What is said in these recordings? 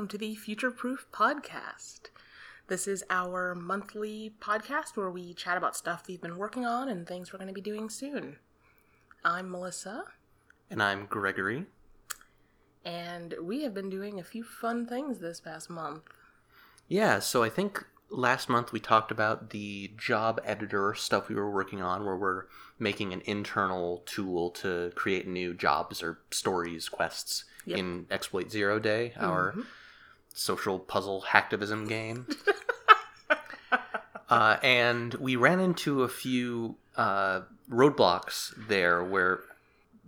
welcome to the Future Proof Podcast. This is our monthly podcast where we chat about stuff we've been working on and things we're going to be doing soon. I'm Melissa, And I'm Gregory. and we have been doing a few fun things this past month. Yeah, so I think last month we talked about the job editor stuff we were working on, where we're making an internal tool to create new jobs or stories, quests Yep. in Exploit Zero Day, our mm-hmm. Social puzzle hacktivism game. uh, and we ran into a few uh, roadblocks there where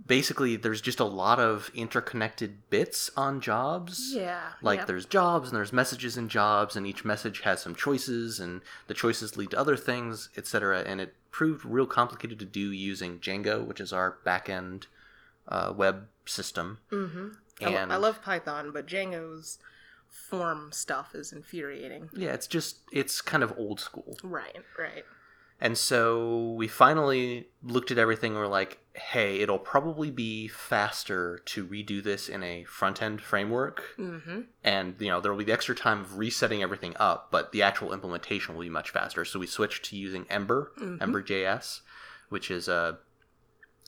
basically there's just a lot of interconnected bits on jobs. Yeah. Like there's jobs and there's messages in jobs, and each message has some choices, and the choices lead to other things, etc. And it proved real complicated to do using Django, which is our backend uh, web system. Mm-hmm. I, lo- And I love Python, but Django's form stuff is infuriating. yeah, it's just it's kind of old school. Right, right. And so we finally looked at everything and we're like, hey, it'll probably be faster to redo this in a front end framework. Mm-hmm. And, you know, there will be the extra time of resetting everything up, but the actual implementation will be much faster. So we switched to using Ember, Mhm. Ember.js, which is a,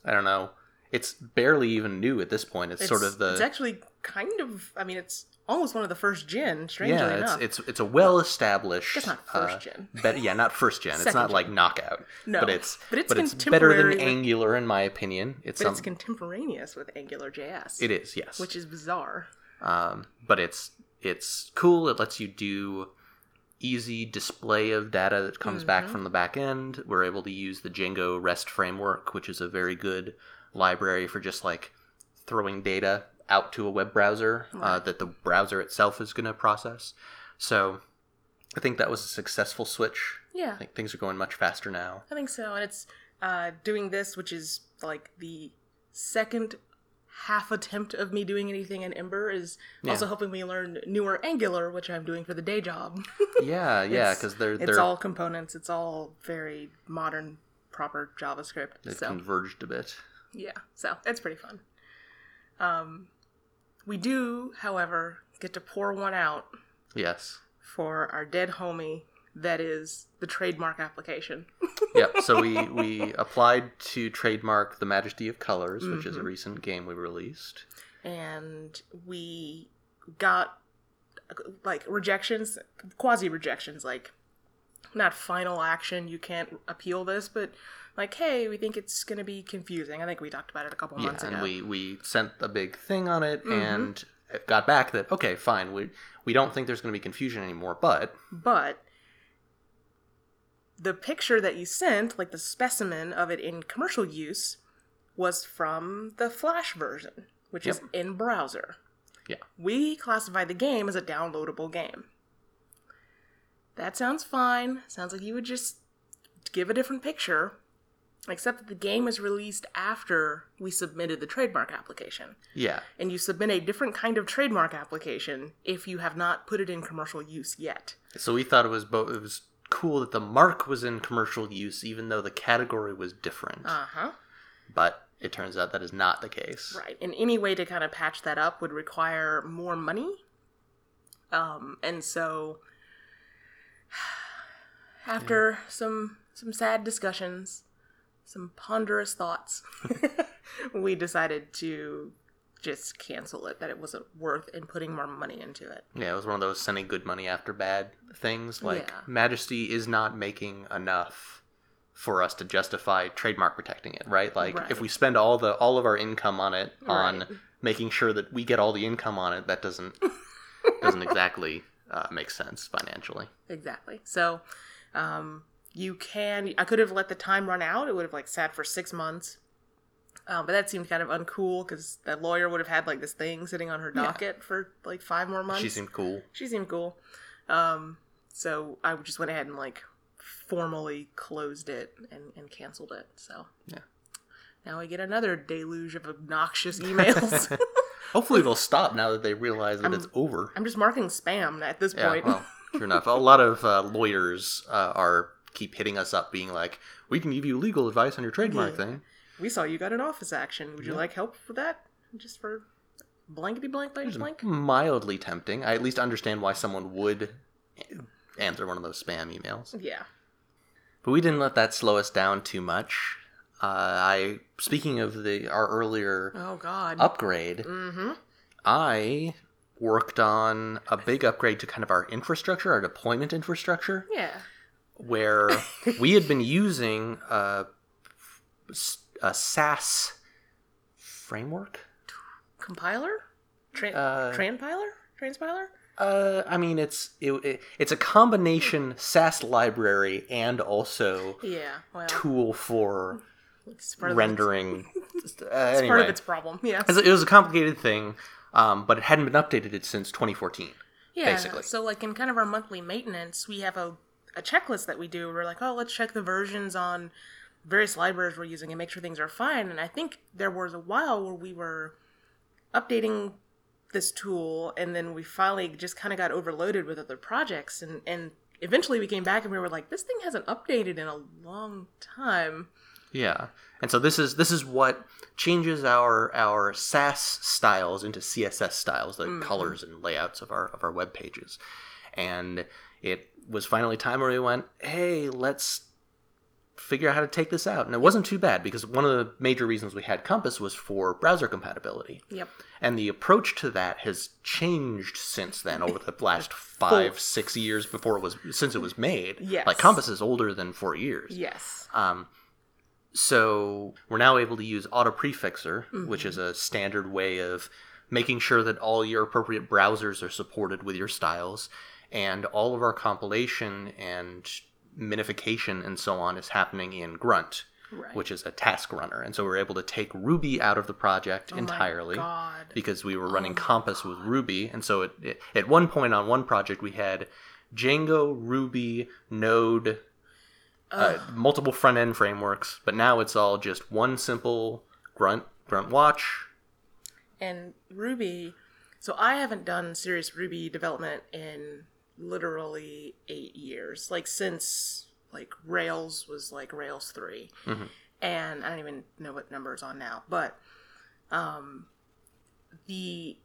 I don't know, it's barely even new at this point. It's, sort of the. It's actually kind of. I mean, it's almost one of the first gen. Strangely yeah, enough, it's, it's it's a well established. Just not first gen. But yeah, not first gen. it's not gen. like knockout. No, but it's but it's but it's better than with- Angular in my opinion. It's but some, it's contemporaneous with Angular JS. it is yes, which is bizarre. um, but it's it's cool. It lets you do easy display of data that comes back Mhm. from the back end. We're able to use the Django REST framework, which is a very good library for just like throwing data out to a web browser uh, that the browser itself is going to process. So I think that was a successful switch. Yeah, I think things are going much faster now. I think so. And it's uh, doing this, which is like the second half attempt of me doing anything in Ember, is also helping me learn newer Angular, which I'm doing for the day job. Yeah, yeah, because they're it's they're all components. It's all very modern, proper JavaScript. they've so converged a bit. yeah, so it's pretty fun. Um, we do, however, get to pour one out Yes. for our dead homie. That is the trademark application. yep. So we we applied to trademark the Majesty of Colors, which is a Mhm. recent game we released. and we got like rejections, quasi rejections, like not final action. You can't appeal this, but like, hey, we think it's going to be confusing. I think we talked about it a couple Yeah, months ago. and we we sent the big thing on it Mhm. and it got back that okay, fine. We we don't think there's going to be confusion anymore, but But the picture that you sent, like the specimen of it in commercial use, was from the Flash version, which is in browser. Yeah. We classify the game as a downloadable game. That sounds fine. Sounds like you would just give a different picture, except that the game is released after we submitted the trademark application. yeah, And you submit a different kind of trademark application if you have not put it in commercial use yet. so we thought it was both it was cool that the mark was in commercial use even though the category was different. Uh huh. but it turns out that is not the case. Right. And any way to kind of patch that up would require more money. Um, and so after some some sad discussions, some ponderous thoughts, we decided to just cancel it, that it wasn't worth in putting more money into it. Yeah, it was one of those sending good money after bad things. Like Yeah. Majesty is not making enough for us to justify trademark protecting it, right? Like Right. if we spend all the all of our income on it on Right. making sure that we get all the income on it, that doesn't doesn't exactly uh, make sense financially. Exactly. So, um, you can. I could have let the time run out. It would have like sat for six months. Um, but that seemed kind of uncool because that lawyer would have had like this thing sitting on her Yeah. docket for like five more months. She seemed cool. She seemed cool. Um, so I just went ahead and like formally closed it and, and canceled it. So Yeah. Now we get another deluge of obnoxious emails. Hopefully they'll stop now that they realize that I'm- it's over. I'm just marking spam at this Yeah, point. well, sure enough. A lot of uh, lawyers uh, are keep hitting us up, being like, "We can give you legal advice on your trademark Yeah. thing." we saw you got an office action. Would you like help with that? Just for blankety blank blank blank. Mildly tempting. I at least understand why someone would answer one of those spam emails. Yeah. But we didn't let that slow us down too much. Uh, I speaking of the our earlier Oh God. upgrade, Mm-hmm. I worked on a big upgrade to kind of our infrastructure, our deployment infrastructure, Yeah. Where we had been using a, a Sass framework. Compiler. Tran- Uh, transpiler. Transpiler. Uh, I mean, it's it, it, it's a combination Sass library and also Yeah. Well, tool for it's rendering. uh, It's, anyway, part of its problem. Yeah. It was- it was a complicated thing, um, but it hadn't been updated since 2014. Yeah. basically. So like in kind of our monthly maintenance, we have a a checklist that we do. We're like, oh, let's check the versions on various libraries we're using and make sure things are fine. And I think there was a while where we were updating this tool and then we finally just kind of got overloaded with other projects and and eventually we came back and we were like this thing hasn't updated in a long time Yeah, and so this is this is what changes our our Sass styles into CSS styles, the mm-hmm. colors and layouts of our of our web pages, and it was finally time where we went, hey, let's figure out how to take this out, and it wasn't too bad because one of the major reasons we had Compass was for browser compatibility. yep And the approach to that has changed since then over the last five, six years before it was since it was made. Yes. Like Compass is older than four years. yes Um, so we're now able to use auto prefixer, which is a standard way of making sure that all your appropriate browsers are supported with your styles, and all of our compilation and minification and so on is happening in Grunt, Right. which is a task runner. And so we're able to take Ruby out of the project Oh entirely God. because we were running Compass with Ruby, and so it, it, at one point on one project we had Django, Ruby, Node, uh, multiple front end frameworks, but now it's all just one simple grunt grunt watch. and ruby so i haven't done serious ruby development in literally eight years like since like rails was like rails 3 and i don't even know what number it's on now but um the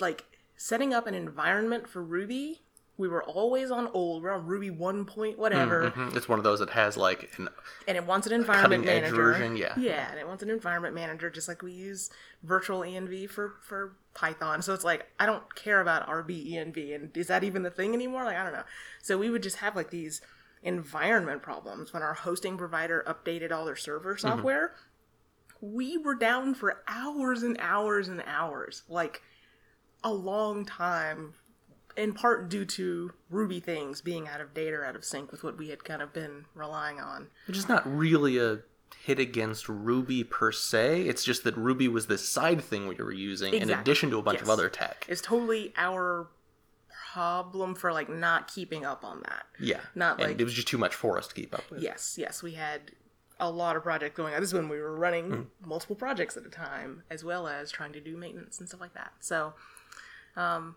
like setting up an environment for ruby we were always on old we're on ruby 1 point whatever Mhm. It's one of those that has like an and it wants an environment manager. version, yeah. Yeah, and it wants an environment manager, just like we use virtual env for for Python. So it's like I don't care about RBENV, and is that even the thing anymore? Like I don't know. So we would just have like these environment problems when our hosting provider updated all their server Mm-hmm. software. We were down for hours and hours and hours, like a long time in part due to Ruby things being out of date or out of sync with what we had kind of been relying on. which is not really a hit against Ruby per se. It's just that Ruby was this side thing we were using in addition to a bunch of other tech. It's totally our problem for like not keeping up on that. Yeah, Not and like- it was just too much for us to keep up with. Yes, yes, we had a lot of projects going on. This is when we were running Hmm. multiple projects at a time, as well as trying to do maintenance and stuff like that. So, um,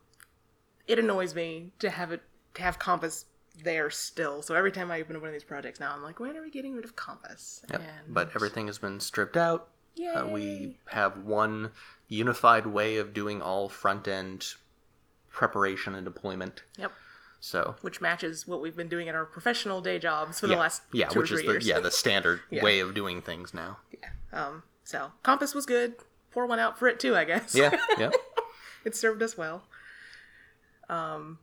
it annoys me to have it to have Compass there still. So every time I open up one of these projects now, I'm like, when are we getting rid of Compass? Yep. And But everything has been stripped out. Uh, we have one unified way of doing all front end preparation and deployment. yep, So which matches what we've been doing in our professional day jobs for the last yeah, two which or is three the years. yeah the standard Yeah. way of doing things now. Yeah. Um, so Compass was good. Pour one out for it too, I guess. Yeah, yeah. it served us well. Um,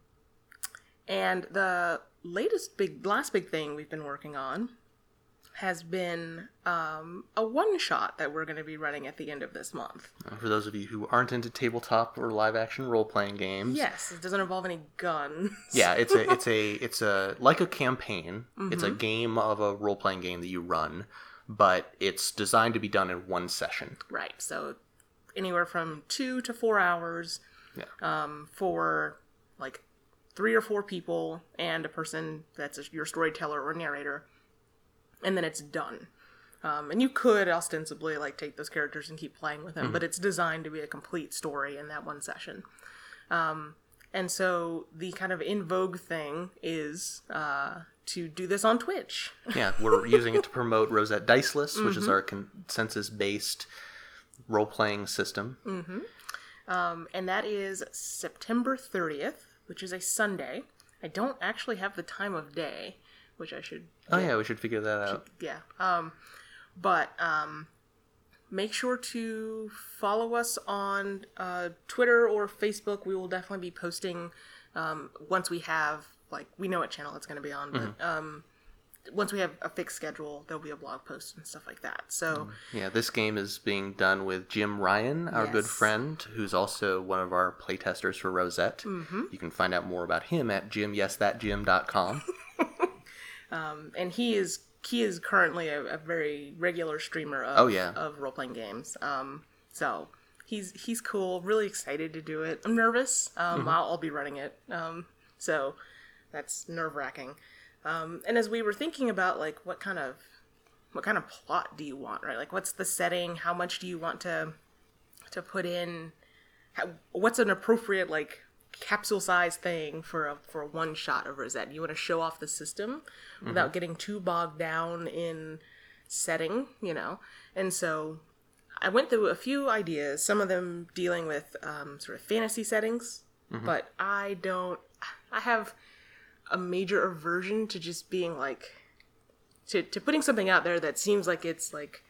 and the latest big, last big thing we've been working on has been um, a one shot that we're going to be running at the end of this month. For those of you who aren't into tabletop or live action role playing games, Yes, it doesn't involve any guns. yeah, it's a it's a it's a like a campaign. It's a Mm-hmm. game of a role playing game that you run, but it's designed to be done in one session. Right. So anywhere from two to four hours Yeah. um, for like three or four people and a person that's a, your storyteller or narrator, and then it's done. Um, and you could ostensibly like take those characters and keep playing with them, but it's designed to be a complete story in that one session. Um, and so the kind of in vogue thing is uh, to do this on Twitch. Yeah, we're using it to promote Rosette Diceless, which Mm-hmm. is our consensus based role playing system. Um, and that is September 30th, which is a Sunday. I don't actually have the time of day, which I should Oh yeah, we should figure that out. yeah. Um, but um, make sure to follow us on uh, Twitter or Facebook. We will definitely be posting um, once we have like we know what channel it's going to be on, but um, once we have a fixed schedule, there'll be a blog post and stuff like that. So Yeah, this game is being done with Jim Ryan, our good friend, who's also one of our playtesters for Rosette. Mm-hmm. You can find out more about him at jimyesthatjim.com. and he is he is currently a, a very regular streamer of Oh, yeah. of role playing games. Um, so he's he's cool. Really excited to do it. I'm nervous. Um, Mm-hmm. I'll, I'll be running it. Um, so that's nerve wracking. Um, and as we were thinking about like what kind of what kind of plot do you want, right? Like what's the setting? How much do you want to to put in? How, what's an appropriate like capsule size thing for a for a one shot of Rosette? You want to show off the system without getting too bogged down in setting, you know. And so I went through a few ideas, some of them dealing with um, sort of fantasy settings, but I don't. I have a major aversion to just being like to to putting something out there that seems like it's like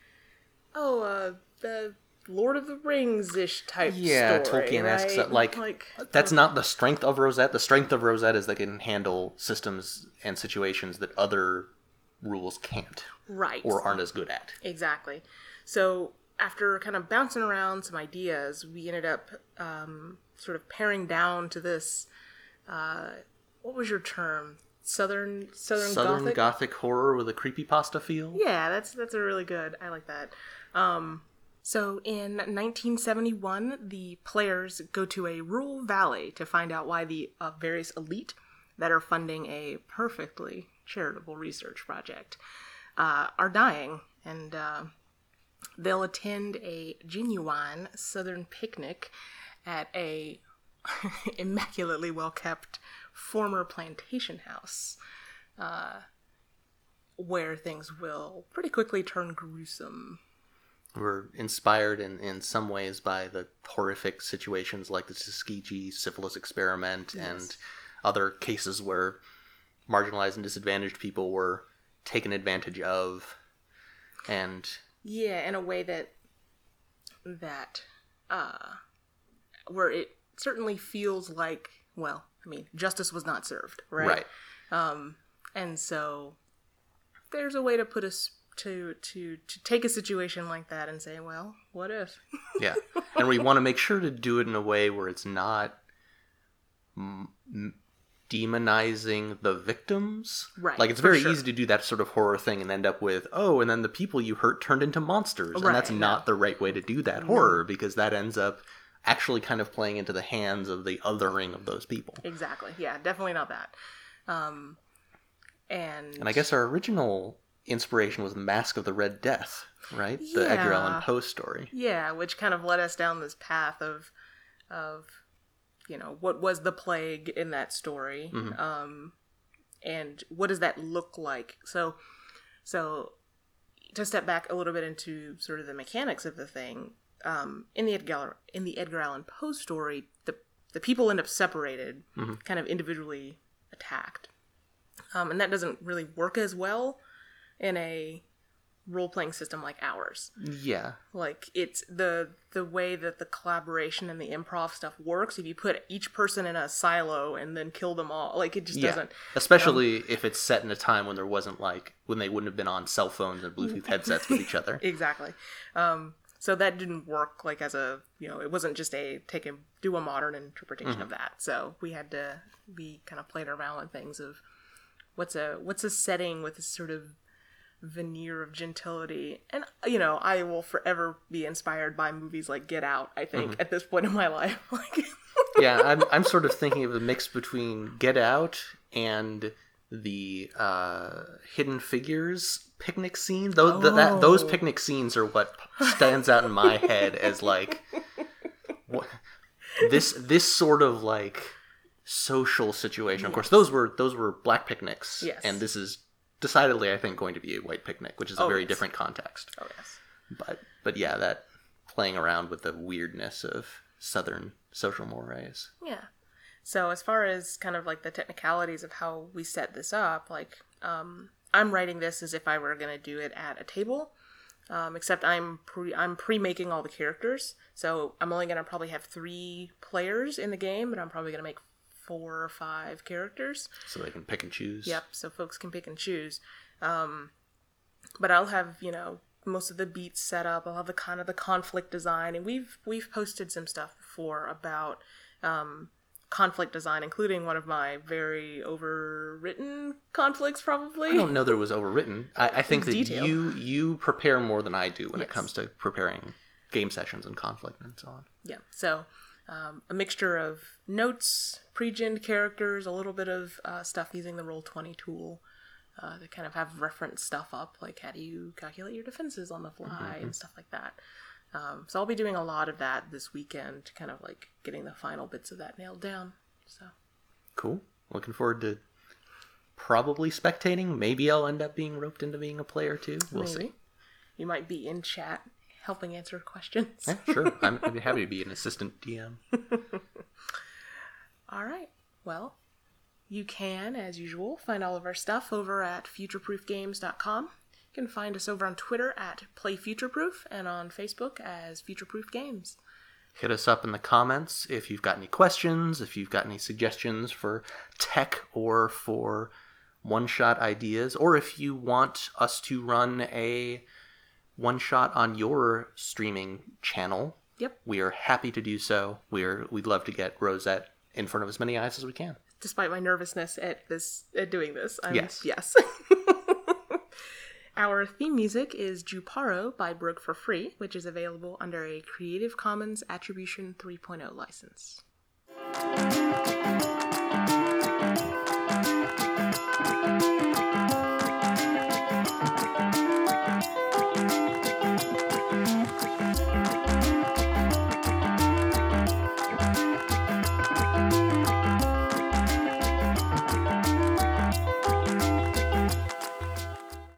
oh uh the Lord of the Rings ish type Yeah, story, Tolkien-esque right? stuff, like- That's not the strength of Rosette. The strength of Rosette is they can handle systems and situations that other rules can't right or aren't as good at. Exactly. So after kind of bouncing around some ideas, we ended up um, sort of paring down to this. Uh, what was your term? Southern Southern, Southern Gothic. Gothic horror with a creepy pasta feel. yeah, that's that's a really good. I like that. Um, so in 1971, the players go to a rural valley to find out why the uh, various elite that are funding a perfectly charitable research project uh, are dying, and uh, they'll attend a genuine Southern picnic at a immaculately well kept former plantation house, uh, where things will pretty quickly turn gruesome. We're inspired in, in some ways by the horrific situations like the Tuskegee syphilis experiment and other cases where marginalized and disadvantaged people were taken advantage of. And Yeah, in a way that that uh where it certainly feels like well, I mean, justice was not served, right? right. Um, and so there's a way to put us to to to take a situation like that and say, well, what if? Yeah. and we want to make sure to do it in a way where it's not m- demonizing the victims. Right, Like it's very sure. easy to do that sort of horror thing and end up with, oh, and then the people you hurt turned into monsters. and that's Right, not the right way to do that horror because that ends up actually kind of playing into the hands of the othering of those people. Exactly. Yeah, definitely not that. Um and And I guess our original inspiration was Mask of the Red Death, right? The Edgar Allan Poe story. Yeah, which kind of led us down this path of, of, you know, what was the plague in that story, um, and what does that look like? So, so to step back a little bit into sort of the mechanics of the thing, um, in the Edgar in the Edgar Allan Poe story, the the people end up separated, kind of individually attacked, um, and that doesn't really work as well in a role playing system like ours. Yeah. like it's the the way that the collaboration and the improv stuff works. If you put each person in a silo and then kill them all like it just Yeah. doesn't Especially if it's set in a time when there wasn't like when they wouldn't have been on cell phones and Bluetooth headsets with each other. exactly. Um so that didn't work like as a you know it wasn't just a take a do a modern interpretation of that. So we had to we kind of played around with things of what's a what's a setting with a sort of veneer of gentility. And you know i will forever be inspired by movies like get out i think at this point in my life. Like yeah, I'm I'm sort of thinking of a mix between Get Out and the uh, Hidden Figures picnic scene. Those th- that those Oh. picnic scenes are what stands out in my head as like what, this this sort of like social situation. Of course, those were those were black picnics, Yes. and this is decidedly, I think, going to be a white picnic, which is a Oh, very yes. different context. oh yes But but yeah, that playing around with the weirdness of southern social mores. Yeah. So as far as kind of like the technicalities of how we set this up, like um, I'm writing this as if I were gonna do it at a table. Um, except I'm pre I'm pre making all the characters, so I'm only gonna probably have three players in the game, but I'm probably gonna make four or five characters. So they can pick and choose. Yep, so folks can pick and choose. Um, but I'll have you know most of the beats set up. I'll have the kind of the conflict design, and we've we've posted some stuff before about um, conflict design, including one of my very overwritten conflicts. Probably, I don't know there was overwritten. I, I think that detail. you you prepare more than I do when it comes to preparing game sessions and conflict and so on. Yeah. So um, a mixture of notes, pre-gen characters, a little bit of uh, stuff using the roll twenty tool. Uh, to kind of have reference stuff up, like how do you calculate your defenses on the fly and stuff like that. Um, so I'll be doing a lot of that this weekend, kind of like getting the final bits of that nailed down. So Cool. Looking forward to probably spectating. Maybe I'll end up being roped into being a player too. We'll see. you might be in chat helping answer questions. Yeah, sure. I'm, I'd be happy to be an assistant DM. All right. Well, you can, as usual, find all of our stuff over at futureproofgames.com. You can find us over on Twitter at PlayFutureproof and on Facebook as Futureproof Games. Hit us up in the comments if you've got any questions, if you've got any suggestions for tech or for one shot ideas, or if you want us to run a one shot on your streaming channel. Yep. We are happy to do so. We're we'd love to get Rosette in front of as many eyes as we can. Despite my nervousness at this at doing this, I'm, Yes. yes. Our theme music is Juparo by Broke for Free, which is available under a Creative Commons Attribution 3.0 license.